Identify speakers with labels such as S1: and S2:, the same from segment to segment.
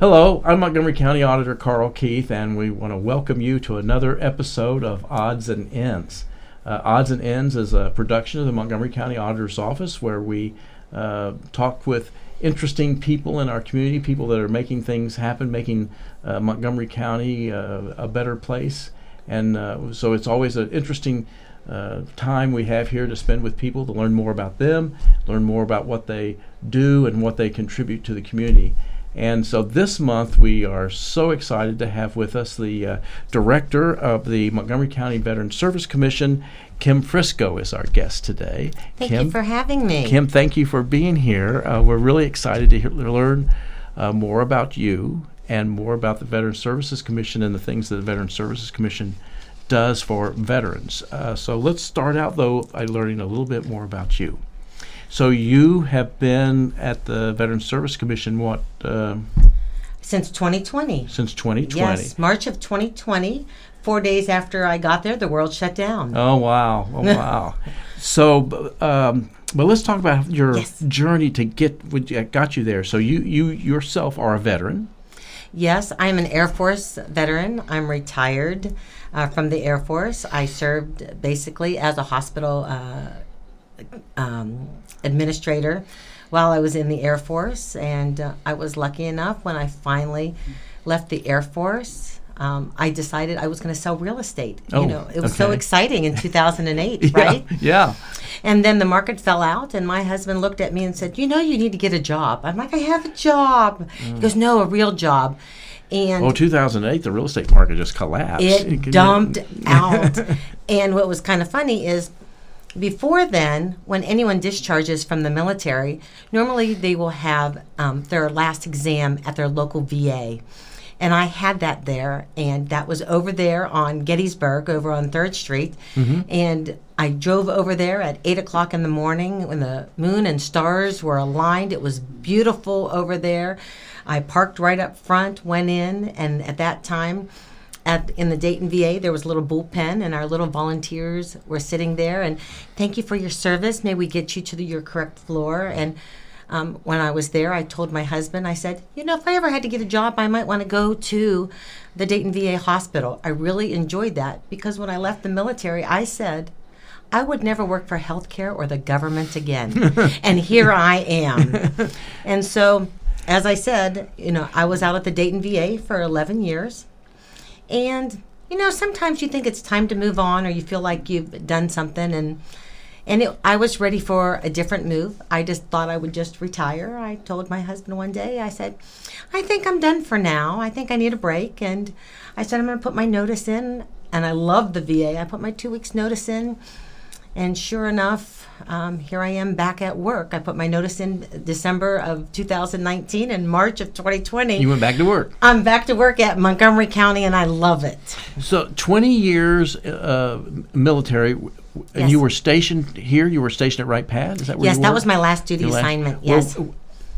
S1: Hello, I'm Montgomery County Auditor Karl Keith, and we want to welcome you to another episode of Auds and Ends. Uh, Auds and Ends is a production of the Montgomery County Auditor's Office where we uh, talk with interesting people in our community, people that are making things happen, making uh, Montgomery County uh, a better place. And uh, so it's always an interesting uh, time we have here to spend with people to learn more about them, learn more about what they do and what they contribute to the community. And so this month we are so excited to have with us the uh, director of the Montgomery County Veteran Service Commission, Kim Frisco, is our guest today.
S2: Thank
S1: Kim,
S2: you for having me.
S1: Kim, thank you for being here. Uh, we're really excited to hear, learn uh, more about you and more about the Veteran Services Commission and the things that the Veteran Services Commission does for veterans. Uh, so let's start out though by learning a little bit more about you. So you have been at the Veteran Service Commission what uh,
S2: Since 2020.
S1: since 2020?
S2: Yes, March of 2020. Four days after I got there, the world shut down.
S1: Oh wow! Oh wow! so, um, but let's talk about your
S2: Yes.
S1: journey to get got you there. So you you yourself are a veteran.
S2: Yes, I'm an Air Force veteran. I'm retired uh, from the Air Force. I served basically as a hospital uh, um, administrator while I was in the Air Force, and uh, I was lucky enough when I finally left the Air Force. Um, I decided I was going to sell real estate.
S1: Oh,
S2: you know, it was so exciting in 2008, right?
S1: Yeah.
S2: And then the market fell out, and my husband looked at me and said, "You know, you need to get a job." I'm like, "I have a job." He goes, "No, a real job." And
S1: Well, 2008, the real estate market just collapsed.
S2: it dumped out. And what was kind of funny is before then, when anyone discharges from the military, normally they will have um, their last exam at their local VA. And I had that there, and that was over there on Gettysburg, over on 3rd Street. And I drove over there at 8 o'clock in the morning when the moon and stars were aligned. It was beautiful over there. I parked right up front, went in, and at that time, at in the Dayton VA, there was a little bullpen, and our little volunteers were sitting there. And thank you for your service. May we get you to the, your correct floor. And um, when I was there, I told my husband, I said, you know, if I ever had to get a job, I might want to go to the Dayton VA hospital. I really enjoyed that because when I left the military, I said. I would never work for healthcare or the government again. and here I am. And so, as I said, you know, I was out at the Dayton VA for 11 years. And you know, sometimes you think it's time to move on, or you feel like you've done something, and and it, I was ready for a different move. I just thought I would just retire. I told my husband one day, I said, I think I'm done for now. I think I need a break, and I said I'm going to put my notice in. And I love the VA. I put my two weeks notice in, and sure enough, um, here I am back at work. I put my notice in December of 2019 and March of 2020.
S1: You went back to work.
S2: I'm back to work at Montgomery County, and I love it.
S1: So 20 years uh, military, and
S2: Yes.
S1: you were stationed here. You were stationed at Wright Pat. Is that where
S2: yes, that was my last duty
S1: Your
S2: assignment.
S1: Where-
S2: Yes.
S1: Where,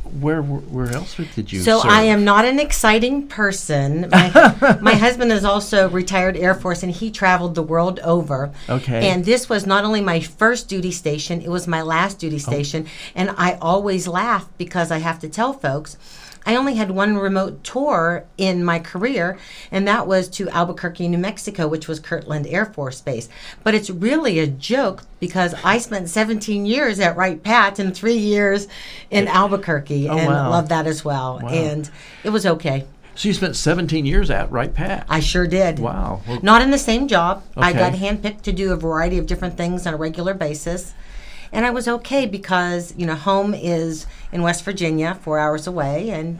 S1: where where else did you?
S2: so
S1: serve?
S2: I am not an exciting person. My, my husband is also retired Air Force, and he traveled the world over.
S1: Okay.
S2: And this was not only my first duty station; it was my last duty
S1: Oh.
S2: station. And I always laugh because I have to tell folks. I only had one remote tour in my career, and that was to Albuquerque, New Mexico, which was Kirtland Air Force Base. But it's really a joke because I spent 17 years at Wright Pat and three years in Albuquerque,
S1: Oh,
S2: and
S1: wow.
S2: love that as well. And it was okay.
S1: So you spent 17 years at Wright Pat.
S2: I sure did.
S1: wow. Well,
S2: Not in the same job. I got handpicked to do a variety of different things on a regular basis. And I was okay because, you know, home is in West Virginia, four hours away, and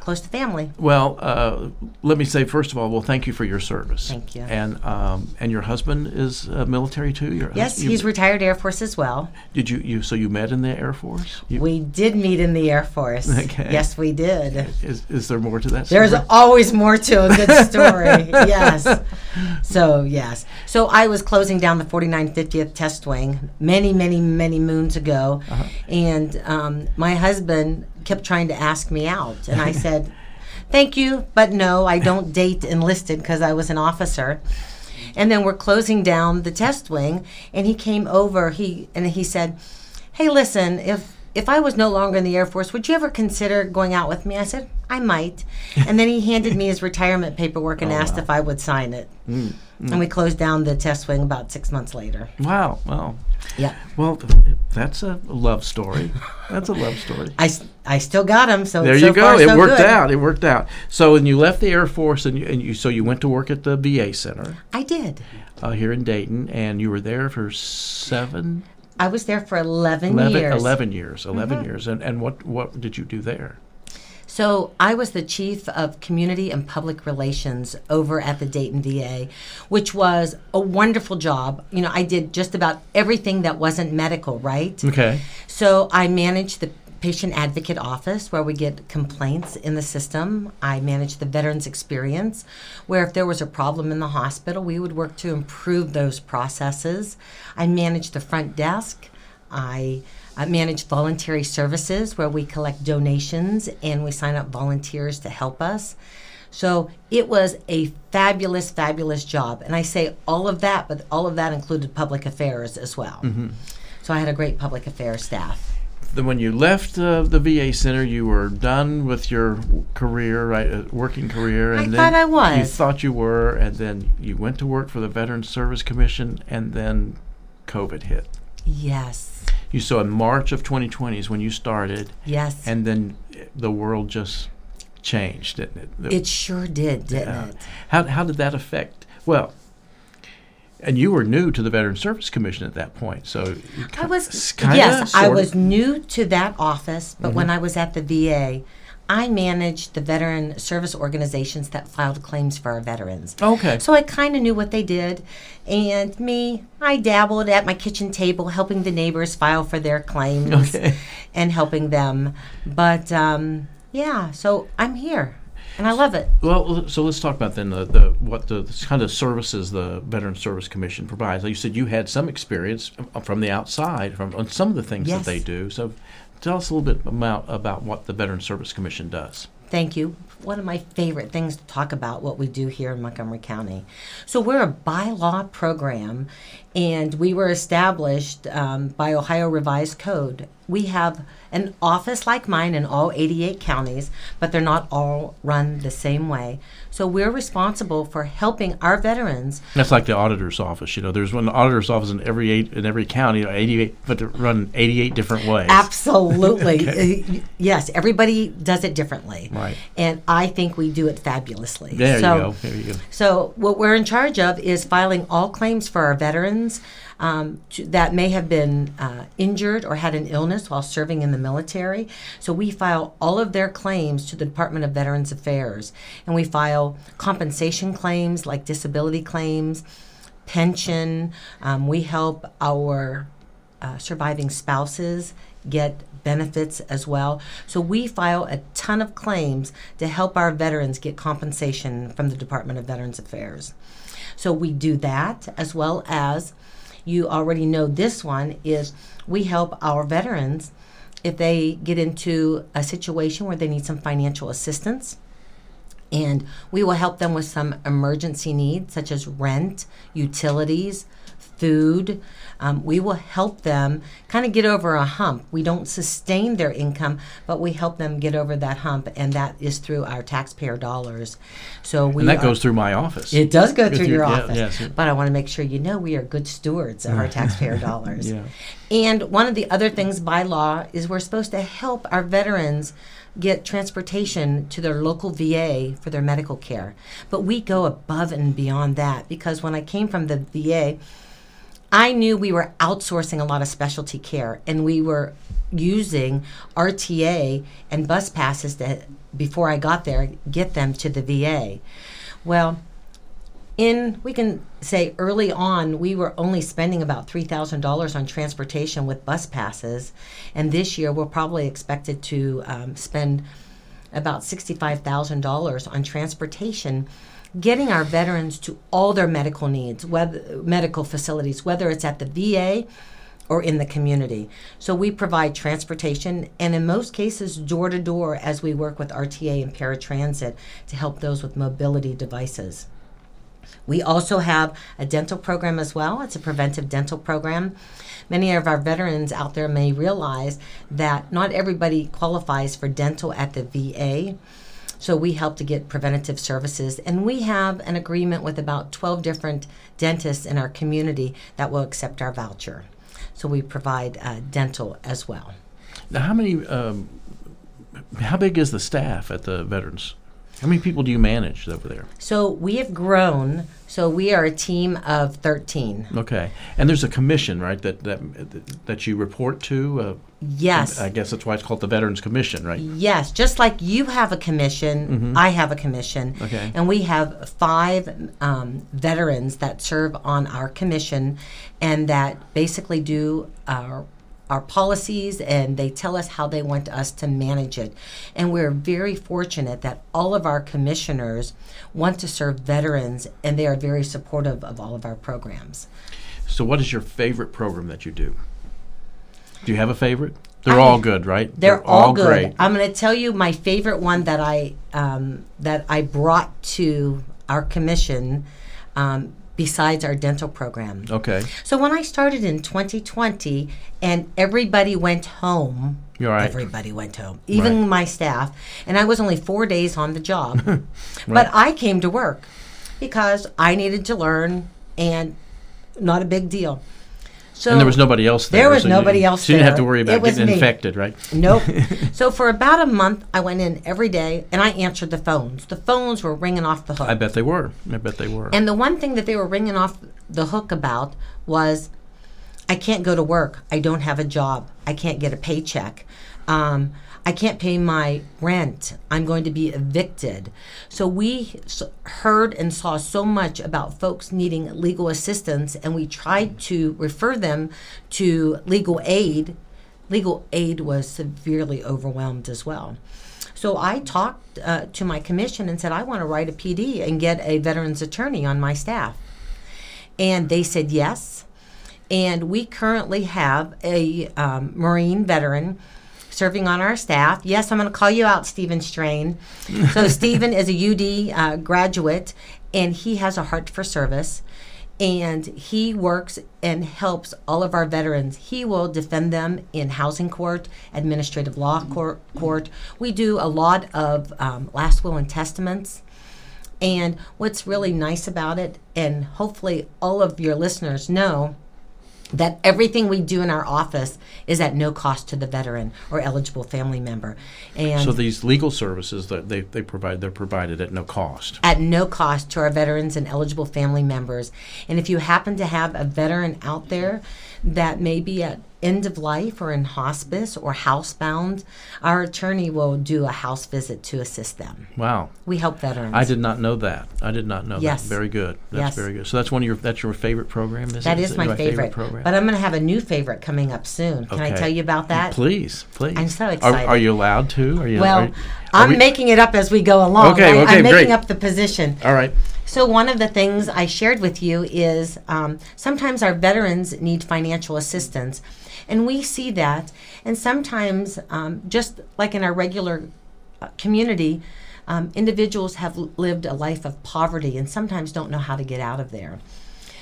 S2: close to family.
S1: Well, uh, let me say first of all, well, thank you for your service.
S2: Thank you.
S1: And um, and your husband is uh, military too. Your
S2: Yes,
S1: you-
S2: he's retired Air Force as well.
S1: Did you you so you met in the Air Force? You,
S2: We did meet in the Air Force.
S1: Okay.
S2: Yes, we did.
S1: is is there more to that?
S2: There's always more to a good story. yes. So, yes. So, I was closing down the 4950th test wing many, many, many moons ago. And um, my husband kept trying to ask me out. And I said, Thank you, but no, I don't date enlisted because I was an officer. And then we're closing down the test wing, and he came over. He and he said, "Hey, listen, if if I was no longer in the Air Force, would you ever consider going out with me?" I said, I might. And then he handed me his retirement paperwork and
S1: Oh,
S2: asked
S1: wow.
S2: if I would sign it.
S1: Mm,
S2: And we closed down the test wing about six months later.
S1: Wow. Well,
S2: Yeah.
S1: well, that's a love story. That's a love story.
S2: I, I still got him. So
S1: There
S2: so
S1: you go.
S2: far,
S1: it
S2: so
S1: worked
S2: good.
S1: out. It worked out. So when you left the Air Force and you, and you so you went to work at the VA Center
S2: I did.
S1: uh, here in Dayton, and you were there for seven,
S2: I was there for 11,
S1: 11,
S2: years. Mm-hmm.
S1: 11 years. 11 years. And and what what did you do there?
S2: So I was the chief of community and public relations over at the Dayton VA, which was a wonderful job. You know, I did just about everything that wasn't medical, right?
S1: Okay.
S2: So I managed the patient advocate office where we get complaints in the system. I manage the veterans experience where if there was a problem in the hospital, we would work to improve those processes. I manage the front desk. I manage voluntary services where we collect donations and we sign up volunteers to help us. So it was a fabulous, fabulous job. And I say all of that, but all of that included public affairs as well. Mm-hmm. So I had a great public affairs staff.
S1: Then when you left uh, the VA Center, you were done with your career, right? Uh, working career, and
S2: I
S1: then
S2: thought I was.
S1: You thought you were, and then you went to work for the Veterans Service Commission, and then COVID hit.
S2: Yes.
S1: You saw in March of 2020 is when you started,
S2: Yes.
S1: and then the world just changed, didn't it? The-
S2: it sure did, didn't
S1: Yeah.
S2: it?
S1: How, how did that affect? Well, and you were new to the Veterans Service Commission at that point, so
S2: I was
S1: kinda,
S2: yes, I was new to that office, but
S1: Mm-hmm.
S2: when I was at the VA, I managed the veteran service organizations that filed claims for our veterans.
S1: okay.
S2: So I kind of knew what they did. And me, I dabbled at my kitchen table helping the neighbors file for their claims
S1: Okay.
S2: and helping them. But um, yeah, so I'm here and I love it.
S1: Well, so let's talk about then the, the what the, kind of services the Veterans Service Commission provides. Like you said, you had some experience from uh, the outside from on some of the things
S2: Yes.
S1: that they do. So, tell us a little bit about about what the Veterans Service Commission does.
S2: Thank you. One of my favorite things to talk about what we do here in Montgomery County. So we're a bylaw program, and we were established um, by Ohio Revised Code. We have an office like mine in all 88 counties, but they're not all run the same way. So we're responsible for helping our veterans
S1: That's like the auditor's office. You know, there's one auditor's office in every eight in every county, 88, but they're run 88 different ways.
S2: Absolutely.
S1: Okay.
S2: Yes, everybody does it differently.
S1: Right.
S2: And I think we do it fabulously.
S1: There
S2: so,
S1: you go. There you go.
S2: So, what we're in charge of is filing all claims for our veterans um, to, that may have been uh, injured or had an illness while serving in the military. So, we file all of their claims to the Department of Veterans Affairs. And we file compensation claims like disability claims, pension. Um, we help our uh, surviving spouses get benefits as well. So we file a ton of claims to help our veterans get compensation from the Department of Veterans Affairs. So we do that as well as you already know this one is we help our veterans if they get into a situation where they need some financial assistance and we will help them with some emergency needs such as rent, utilities, food. Um, we will help them kind of get over a hump. We don't sustain their income, but we help them get over that hump, and that is through our taxpayer dollars. So we
S1: And that
S2: are-
S1: goes through my office.
S2: It does go
S1: With
S2: through
S1: your- yeah,
S2: office,
S1: yes.
S2: but I want to make sure you know we are good stewards of our taxpayer dollars.
S1: Yeah.
S2: And one of the other things by law is we're supposed to help our veterans get transportation to their local VA for their medical care. But we go above and beyond that because when I came from the VA, I knew we were outsourcing a lot of specialty care and we were using RTA and bus passes to before I got there get them to the VA. Well, in we can say early on we were only spending about $3000 on transportation with bus passes and this year we're probably expected to um, spend about $65000 on transportation getting our veterans to all their medical needs whether medical facilities whether it's at the va or in the community so we provide transportation and in most cases door to door as we work with rta and paratransit to help those with mobility devices we also have a dental program as well. It's a preventive dental program. Many of our veterans out there may realize that not everybody qualifies for dental at the VA. So we help to get preventative services, and we have an agreement with about 12 different dentists in our community that will accept our voucher. So we provide uh, dental as well.
S1: Now, how many? Um, how big is the staff at the veterans? How many people do you manage over there?
S2: So we have grown. So we are a team of 13.
S1: Okay, and there's a commission, right? That that that you report to. Uh,
S2: Yes.
S1: I guess that's why it's called the Veterans Commission, right?
S2: Yes, just like you have a commission, I have a commission.
S1: Okay.
S2: And we have five um, veterans that serve on our commission and that basically do our our policies and they tell us how they want us to manage it. And we're very fortunate that all of our commissioners want to serve veterans and they are very supportive of all of our programs.
S1: So, what is your favorite program that you do? Do you have a favorite? They're
S2: I-
S1: all good, right?
S2: They're, all, good.
S1: great.
S2: I'm going to tell you my favorite one that I um, that I brought to our commission um, besides our dental program.
S1: Okay,
S2: So when I started in 2020 and everybody went home,
S1: you're right.
S2: everybody went home, even
S1: Right.
S2: my staff, and I was only four days on the job. But I came to work because I needed to learn and not a big deal. So
S1: and there was nobody else there.
S2: There was
S1: so you-
S2: nobody else
S1: So you didn't have to worry about getting
S2: me.
S1: infected, right?
S2: Nope. so for about a month, I went in every day and I answered the phones. The phones were ringing off the hook.
S1: I bet they were. I bet they were.
S2: and the one thing that they were ringing off the hook about was I can't go to work. I don't have a job. I can't get a paycheck. Um, I can't pay my rent. I'm going to be evicted. So we heard and saw so much about folks needing legal assistance, and we tried to refer them to legal aid. Legal aid was severely overwhelmed as well. So I talked uh, to my commission and said, I want to write a PD and get a veterans attorney on my staff. And they said yes. And we currently have a um, Marine veteran serving on our staff. Yes, I'm going to call you out, Stephen Strain. So, Stephen is a UD uh, graduate and he has a heart for service. And he works and helps all of our veterans. He will defend them in housing court, administrative law court. court. We do a lot of um, last will and testaments. And what's really nice about it, and hopefully all of your listeners know, that everything we do in our office is at no cost to the veteran or eligible family member. And
S1: so these legal services that they, they provide, they're provided at no cost.
S2: at no cost to our veterans and eligible family members. And if you happen to have a veteran out there that may be at end of life or in hospice or housebound, our attorney will do a house visit to assist them.
S1: Wow.
S2: We help veterans.
S1: I did not know that. I did not know
S2: Yes.
S1: that. Very good. That's
S2: Yes.
S1: very good. So that's one of your that's your favorite program, is
S2: That is
S1: it
S2: my, favorite.
S1: program.
S2: But I'm going to have a new favorite coming up soon. Can I tell you about that?
S1: please, please.
S2: I'm so
S1: Are-
S2: excited.
S1: Are, you allowed to? Are you?
S2: Well,
S1: are, are
S2: I'm
S1: we-
S2: making it up as we go along.
S1: Okay,
S2: I,
S1: okay,
S2: I'm making
S1: great.
S2: up the position.
S1: All right.
S2: So one of the things I shared with you is um, sometimes our veterans need financial assistance, and we see that. And sometimes, um, just like in our regular uh, community, um, individuals have lived a life of poverty and sometimes don't know how to get out of there.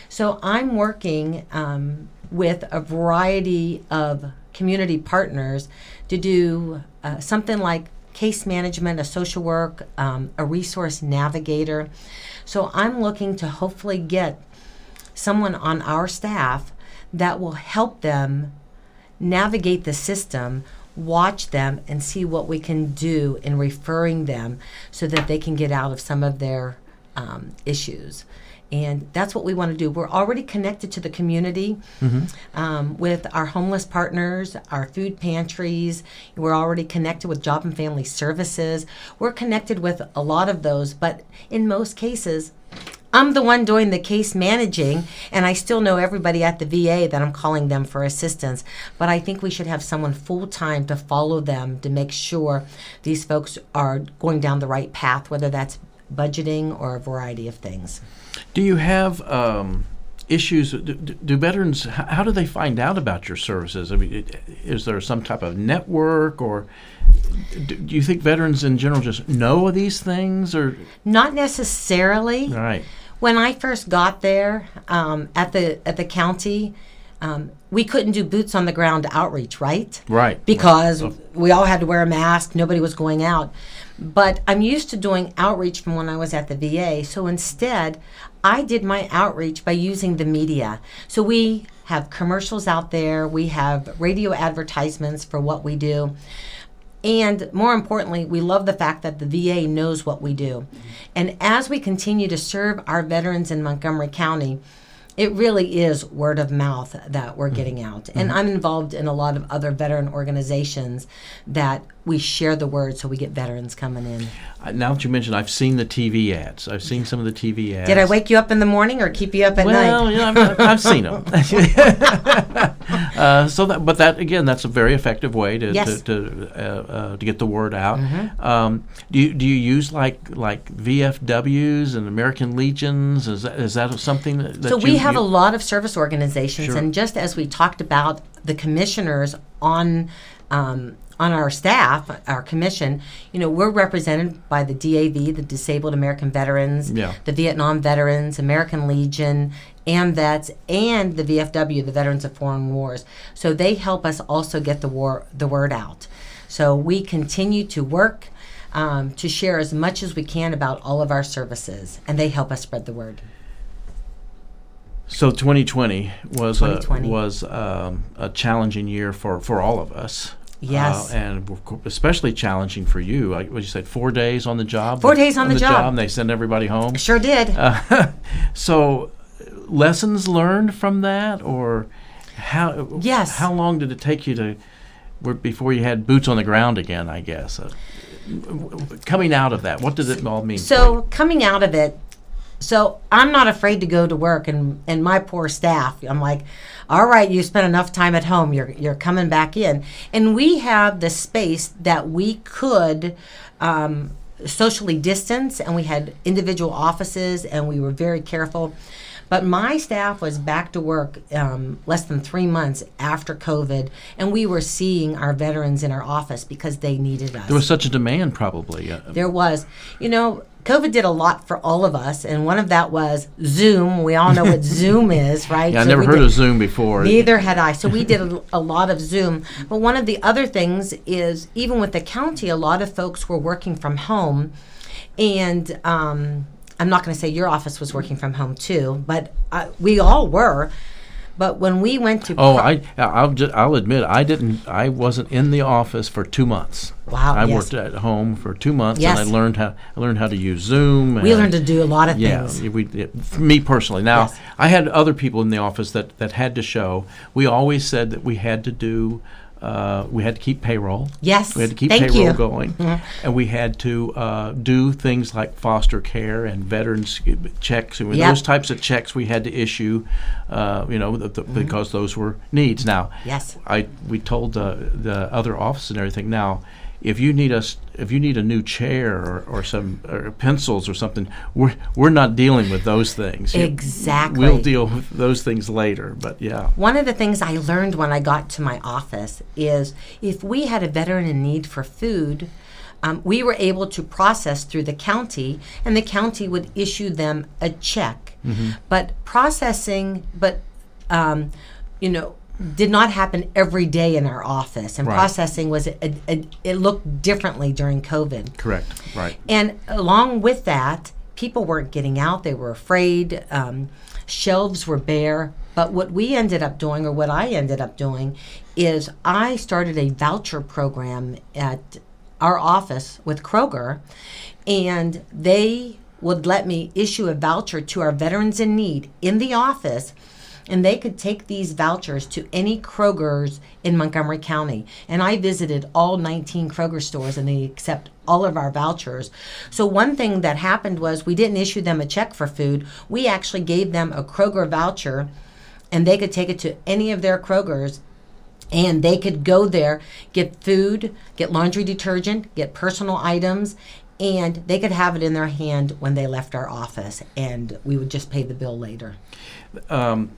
S2: So I'm working um, with a variety of community partners to do uh, something like case management, a social work, um, a resource navigator. So I'm looking to hopefully get someone on our staff that will help them navigate the system, watch them, and see what we can do in referring them so that they can get out of some of their um, issues. And that's what we want to do. We're already connected to the community um, with our homeless partners, our food pantries. We're already connected with Job and Family Services. We're connected with a lot of those, but in most cases, I'm the one doing the case managing, and I still know everybody at the VA that I'm calling them for assistance. But I think we should have someone full time to follow them to make sure these folks are going down the right path, whether that's budgeting or a variety of things.
S1: Do you have um, issues? Do, do veterans? How do they find out about your services? I mean, is there some type of network, or do, do you think veterans in general just know these things, or
S2: Not necessarily.
S1: all right?
S2: When I first got there um, at the at the county, um, we couldn't do boots on the ground outreach, right?
S1: Right.
S2: Because we all had to wear a mask. Nobody was going out. But I'm used to doing outreach from when I was at the VA. So instead, I did my outreach by using the media. So we have commercials out there, we have radio advertisements for what we do. And more importantly, we love the fact that the VA knows what we do. And as we continue to serve our veterans in Montgomery County, it really is word of mouth that we're mm-hmm. getting out. And mm-hmm. I'm involved in a lot of other veteran organizations that we share the word so we get veterans coming in.
S1: Uh, Now that you mentioned, I've seen the TV ads. I've seen some of the TV ads.
S2: Did I wake you up in the morning or keep you up at
S1: Well,
S2: night?
S1: yeah, I've, I've seen them. uh, so that, but that again, that's a very effective way to
S2: Yes.
S1: to to, uh, uh, to get the word out. Um, do you do you use like like VFWs and American Legions? Is that, is that something that, that
S2: So we
S1: you-
S2: have
S1: you-
S2: a lot of service organizations,
S1: Sure.
S2: and just as we talked about the commissioners on um, on our staff, our commission, you know, we're represented by the DAV, the Disabled American Veterans,
S1: Yeah.
S2: the Vietnam Veterans, American Legion, AMVETS, and the VFW, the Veterans of Foreign Wars. So they help us also get the war the word out. So we continue to work. Um, to share as much as we can about all of our services, and they help us spread the word.
S1: So 2020 was
S2: 2020.
S1: a was um, a challenging year for, for all of us.
S2: Yes.
S1: Uh, and especially challenging for you. Like what you said, four days on the job.
S2: Four days on the job.
S1: and they send everybody home.
S2: Sure did.
S1: Uh, so, lessons learned from that, or how?
S2: Yes.
S1: How long did it take you to, before you had boots on the ground again? I guess. Uh, coming out of that, what did it all mean? for
S2: So coming out of it, so I'm not afraid to go to work, and and my poor staff, I'm like, all right, you spent enough time at home, you're you're coming back in, and we have the space that we could. Um, socially distance and we had individual offices and we were very careful but my staff was back to work um, less than three months after covid and we were seeing our veterans in our office because they needed us
S1: there was such a demand, probably. Uh,
S2: there was. You know, COVID did a lot for all of us, and one of that was Zoom. We all know what Zoom is, right?
S1: yeah, I never heard
S2: did-
S1: of Zoom before.
S2: Neither had I. So we did a, a lot of Zoom. But one of the other things is, even with the county, a lot of folks were working from home, and um, I'm not going to say your office was working from home too, but uh, we all were. But when we went to
S1: Oh,
S2: pro-
S1: I I'll just, I'll admit I didn't I wasn't in the office for two months.
S2: Wow,
S1: I
S2: yes.
S1: worked at home for two months,
S2: Yes.
S1: and I learned how I learned how to use Zoom.
S2: we learned to do a lot of
S1: Yeah,
S2: things.
S1: we, yeah, for me personally. Now,
S2: Yes.
S1: I had other people in the office that, that had to show. We always said that we had to do, uh, we had to keep payroll.
S2: Yes,
S1: We had to keep
S2: thank
S1: payroll
S2: you.
S1: going. And we had to uh, do things like foster care and veterans checks. And
S2: Yep.
S1: those types of checks we had to issue, uh, you know, the, the, because those were needs. Now,
S2: Mm-hmm. Yes.
S1: I we told the the other office and everything. Now, if you need us, if you need a new chair or, or some or pencils or something, we're we're not dealing with those things.
S2: Exactly.
S1: We'll deal with those things later. But yeah,
S2: One of the things I learned when I got to my office is if we had a veteran in need for food, um, we were able to process through the county, and the county would issue them a check. But processing, but um, you know, did not happen every day in our office, and
S1: Right.
S2: processing was a, a, it looked differently during COVID.
S1: correct. Right.
S2: And along with that, people weren't getting out. They were afraid. Um, shelves were bare. But what we ended up doing, or what I ended up doing, is I started a voucher program at our office with Kroger, and they would let me issue a voucher to our veterans in need in the office and they could take these vouchers to any Kroger's in Montgomery County. And I visited all 19 Kroger stores and they accept all of our vouchers. So one thing that happened was we didn't issue them a check for food. We actually gave them a Kroger voucher and they could take it to any of their Kroger's and they could go there, get food, get laundry detergent, get personal items, and they could have it in their hand when they left our office, and we would just pay the bill later.
S1: Um,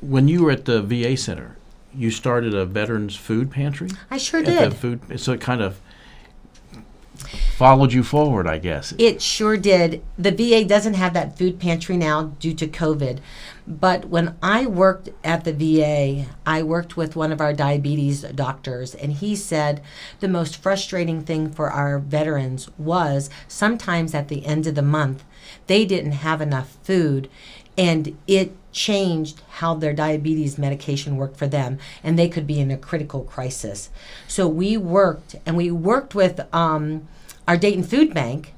S1: when you were at the VA center, you started a veterans food pantry.
S2: I sure did.
S1: food, so it kind of followed you forward, I guess.
S2: It sure did. The VA doesn't have that food pantry now due to COVID. But when I worked at the VA, I worked with one of our diabetes doctors, and he said the most frustrating thing for our veterans was sometimes at the end of the month, they didn't have enough food, and it changed how their diabetes medication worked for them, and they could be in a critical crisis. So we worked, and we worked with um, our Dayton Food Bank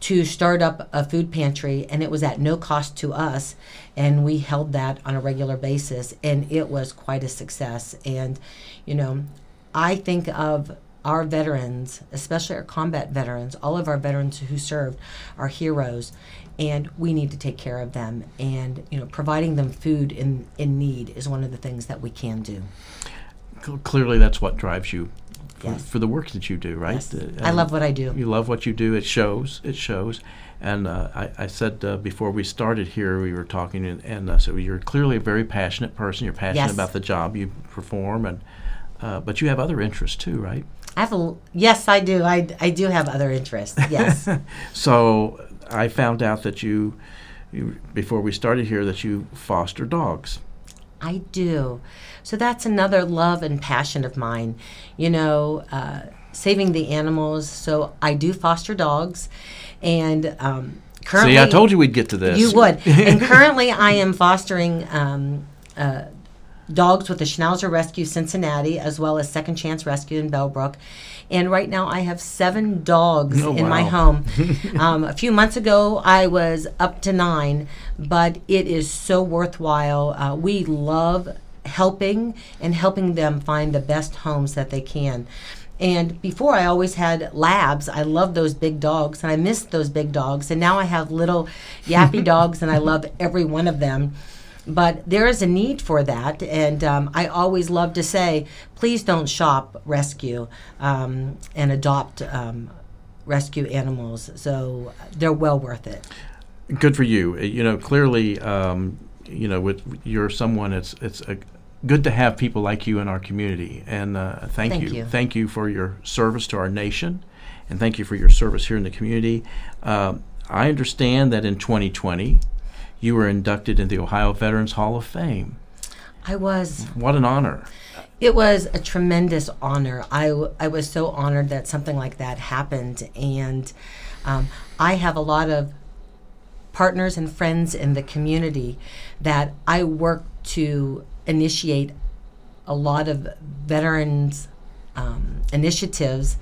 S2: to start up a food pantry, and it was at no cost to us. And we held that on a regular basis, and it was quite a success. And, you know, I think of our veterans, especially our combat veterans, all of our veterans who served are heroes, and we need to take care of them. And, you know, providing them food in, in need is one of the things that we can do.
S1: Clearly, that's what drives you for,
S2: Yes.
S1: for the work that you do, right?
S2: Yes.
S1: Uh,
S2: I love what I do.
S1: You love what you do. It shows. It shows. And uh, I, I said uh, before we started here, we were talking, and, and uh, so you're clearly a very passionate person. You're passionate
S2: Yes.
S1: about the job you perform, and uh, but you have other interests too, right?
S2: I have a, yes, I do. I, I do have other interests. Yes.
S1: So I found out that you, you before we started here, that you foster dogs.
S2: I do. So that's another love and passion of mine. You know, uh, saving the animals. So I do foster dogs, and um, currently,
S1: See, I told you we'd get to this.
S2: you would. and currently, I am fostering. Um, uh, Dogs with the Schnauzer Rescue Cincinnati, as well as Second Chance Rescue in Bellbrook. And right now, I have seven dogs
S1: Oh,
S2: in my home. um, a few months ago, I was up to nine, but it is so worthwhile. Uh, we love helping and helping them find the best homes that they can. And before I always had labs. I love those big dogs and I missed those big dogs. And now I have little yappy dogs and I love every one of them. But there is a need for that. And um, I always love to say, please don't shop rescue um, and adopt um, rescue animals. So they're well worth it.
S1: Good for you. Uh, You know, clearly, um, you know, with you're someone. It's it's a, good to have people like you in our community. And uh, thank,
S2: Thank
S1: you.
S2: you.
S1: thank you for your service to our nation, and thank you for your service here in the community. Um, I understand that in 2020, you were inducted in the Ohio Veterans Hall of Fame.
S2: I was
S1: What an honor!
S2: It was a tremendous honor. I, I was so honored that something like that happened. And um, I have a lot of partners and friends in the community that I work to initiate a lot of veterans um, initiatives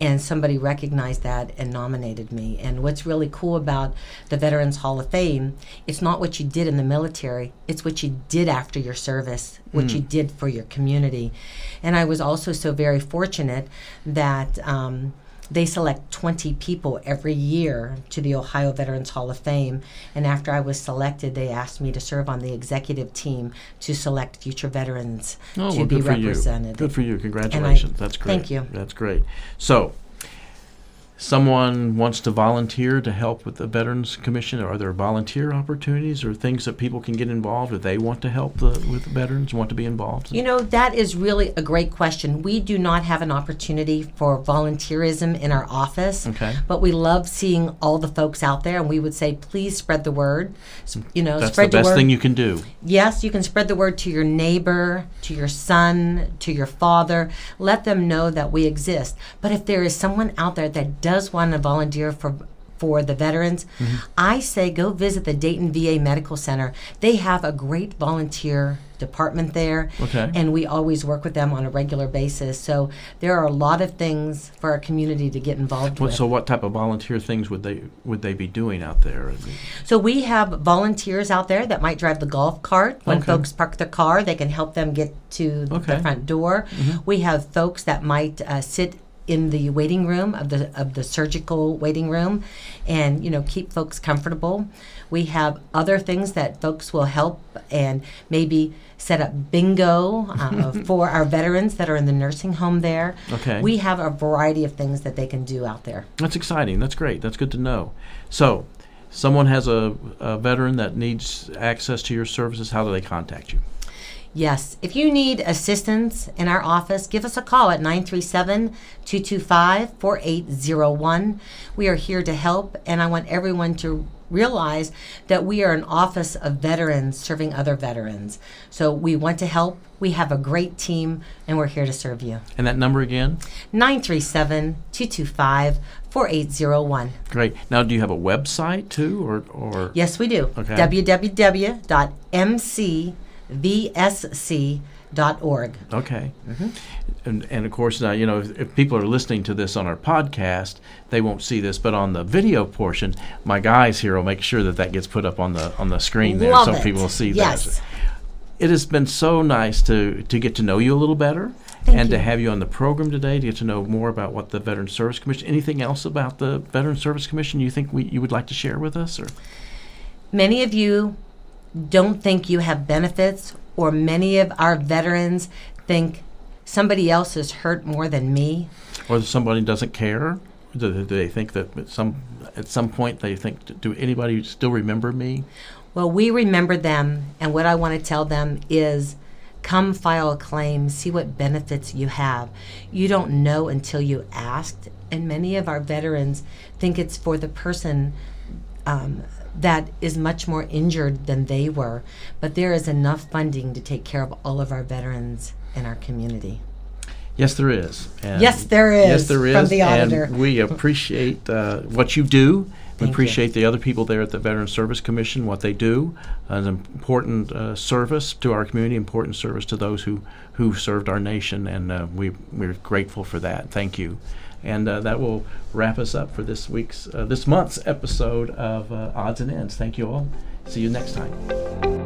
S2: and somebody recognized that and nominated me. And what's really cool about the veterans hall of fame it's not what you did in the military it's what you did after your service what you did for your community. And i was also so very fortunate that um, they select 20 people every year to the Ohio Veterans Hall of Fame. And after I was selected, they asked me to serve on the executive team to select future veterans
S1: Oh,
S2: to
S1: well,
S2: be
S1: good for you.
S2: represented.
S1: Good for you. Congratulations. That's great.
S2: thank you.
S1: That's great. So, someone wants to volunteer to help with the Veterans Commission. Are there volunteer opportunities or things that people can get involved if they want to help the, with the veterans, want to be involved?
S2: You know, that is really a great question. We do not have an opportunity for volunteerism in our office,
S1: Okay.
S2: but we love seeing all the folks out there, and we would say, please spread the word. You know,
S1: That's
S2: spread
S1: the best
S2: word.
S1: thing you can do.
S2: Yes, you can spread the word to your neighbor, to your son, to your father. Let them know that we exist. But if there is someone out there that does want to volunteer for for the veterans,
S1: Mm-hmm.
S2: I say go visit the Dayton VA Medical Center. They have a great volunteer department there.
S1: Okay.
S2: And we always work with them on a regular basis. So there are a lot of things for our community to get involved
S1: What,
S2: with.
S1: so, what type of volunteer things would they would they be doing out there?
S2: So we have volunteers out there that might drive the golf cart. When
S1: Okay.
S2: folks park their car, they can help them get to
S1: Okay. Mm-hmm.
S2: the front door. We have folks that might uh, sit in the waiting room of the of the surgical waiting room, and you know keep folks comfortable. We have other things that folks will help and maybe set up bingo uh, for our veterans that are in the nursing home there.
S1: Okay.
S2: We have a variety of things that they can do out there.
S1: That's exciting. That's great. That's good to know. So, someone has a, a veteran that needs access to your services. How do they contact you?
S2: Yes, if you need assistance in our office, give us a call at 937 225 4801. We are here to help, and I want everyone to realize that we are an office of veterans serving other veterans. So we want to help. We have a great team, and we're here to serve you.
S1: And that number again?
S2: 937 225 4801.
S1: Great. Now, do you have a website too, or, or
S2: Yes, we do.
S1: Okay.
S2: www.mcvsc.org.
S1: Okay. Mm-hmm. And, and of course, now, you know, if, if people are listening to this on our podcast, they won't see this, but on the video portion, my guys here will make sure that that gets put up on the on the screen there
S2: Love
S1: so
S2: it.
S1: people will see
S2: Yes.
S1: that. It has been so nice to, to get to know you a little better
S2: Thank
S1: and to have you on the program today to get to know more about what the Veteran Service Commission. Anything else about the Veteran Service Commission you think we, you would like to share with us? Or
S2: Many of you don't think you have benefits, or many of our veterans think somebody else is hurt more than me.
S1: or somebody doesn't care? Do, they think that at some at some point they think, do anybody still remember me?
S2: Well, we remember them, and what I want to tell them is come file a claim, see what benefits you have. You don't know until you asked, and many of our veterans think it's for the person um, that is much more injured than they were. But there is enough funding to take care of all of our veterans in our community.
S1: Yes, there is. And
S2: Yes, there
S1: Yes, there is.
S2: from the auditor.
S1: And we appreciate uh, what you do. We
S2: Thank you.
S1: appreciate the other people there at the Veteran Service Commission, what they do. Uh, an important uh, service to our community, important service to those who, who served our nation, and uh, we, we're grateful for that. Thank you. And uh, that will wrap us up for this week's, uh, this month's episode of uh, Auds and Ends. Thank you all. See you next time.